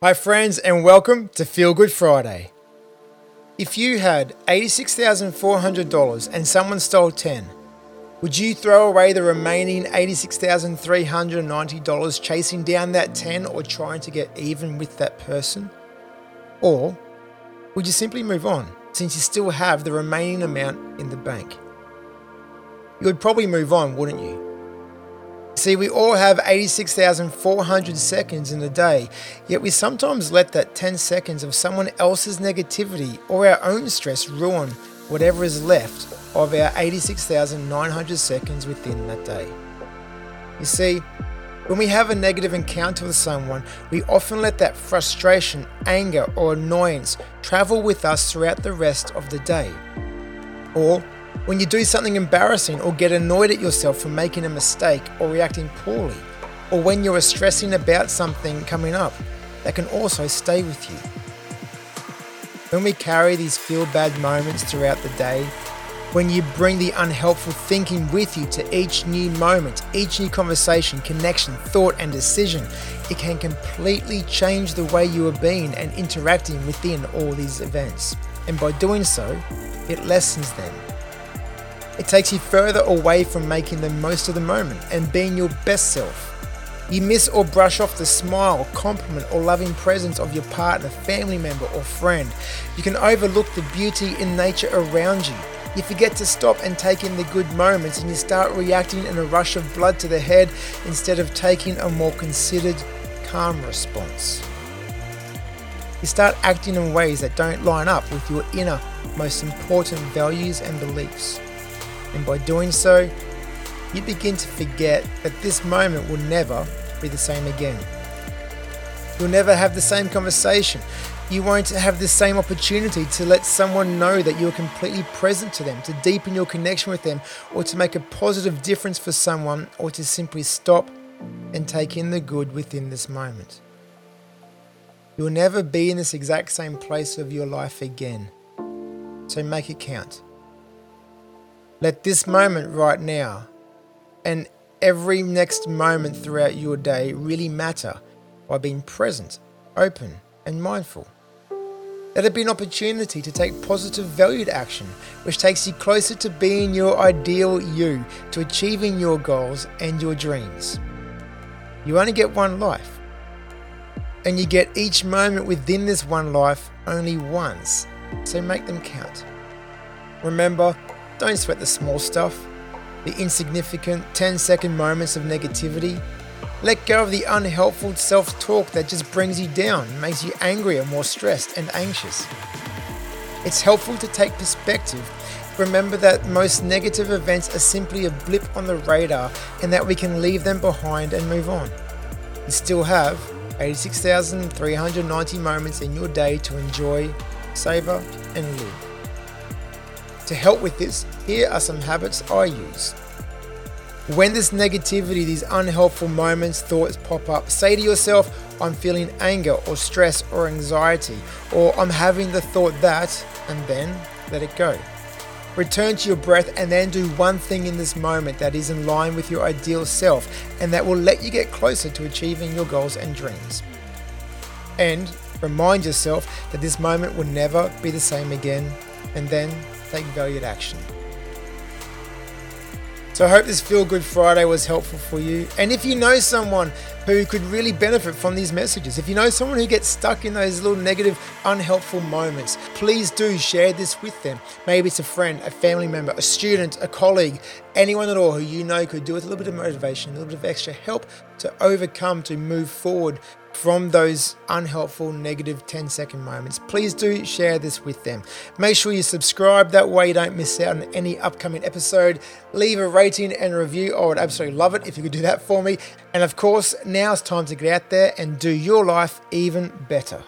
Hi, friends, and welcome to Feel Good Friday. If you had $86,400 and someone stole 10, would you throw away the remaining $86,390 chasing down that 10 or trying to get even with that person? Or would you simply move on since you still have the remaining amount in the bank? You would probably move on, wouldn't you? See, we all have 86,400 seconds in a day, yet we sometimes let that 10 seconds of someone else's negativity or our own stress ruin whatever is left of our 86,900 seconds within that day. You see, when we have a negative encounter with someone, we often let that frustration, anger, or annoyance travel with us throughout the rest of the day. Or when you do something embarrassing or get annoyed at yourself for making a mistake or reacting poorly, or when you are stressing about something coming up, that can also stay with you. When we carry these feel bad moments throughout the day, when you bring the unhelpful thinking with you to each new moment, each new conversation, connection, thought, and decision, it can completely change the way you are being and interacting within all these events. And by doing so, it lessens them it takes you further away from making the most of the moment and being your best self. You miss or brush off the smile, compliment, or loving presence of your partner, family member, or friend. You can overlook the beauty in nature around you. You forget to stop and take in the good moments and you start reacting in a rush of blood to the head instead of taking a more considered, calm response. You start acting in ways that don't line up with your inner, most important values and beliefs. And by doing so, you begin to forget that this moment will never be the same again. You'll never have the same conversation. You won't have the same opportunity to let someone know that you're completely present to them, to deepen your connection with them, or to make a positive difference for someone, or to simply stop and take in the good within this moment. You'll never be in this exact same place of your life again. So make it count. Let this moment right now and every next moment throughout your day really matter by being present, open, and mindful. Let it be an opportunity to take positive, valued action, which takes you closer to being your ideal you, to achieving your goals and your dreams. You only get one life, and you get each moment within this one life only once, so make them count. Remember, don't sweat the small stuff, the insignificant 10 second moments of negativity. Let go of the unhelpful self talk that just brings you down, makes you angrier, more stressed, and anxious. It's helpful to take perspective. Remember that most negative events are simply a blip on the radar and that we can leave them behind and move on. You still have 86,390 moments in your day to enjoy, savor, and live. To help with this, here are some habits I use. When this negativity, these unhelpful moments, thoughts pop up, say to yourself, I'm feeling anger or stress or anxiety, or I'm having the thought that, and then let it go. Return to your breath and then do one thing in this moment that is in line with your ideal self and that will let you get closer to achieving your goals and dreams. And remind yourself that this moment will never be the same again, and then take valued action. So I hope this Feel Good Friday was helpful for you. And if you know someone who could really benefit from these messages, if you know someone who gets stuck in those little negative, unhelpful moments, please do share this with them. Maybe it's a friend, a family member, a student, a colleague, anyone at all who you know could do with a little bit of motivation, a little bit of extra help to overcome, to move forward from those unhelpful negative 10 second moments. Please do share this with them. Make sure you subscribe, that way you don't miss out on any upcoming episode. Leave a rating and review. I would absolutely love it if you could do that for me. And of course, now it's time to get out there and do your life even better.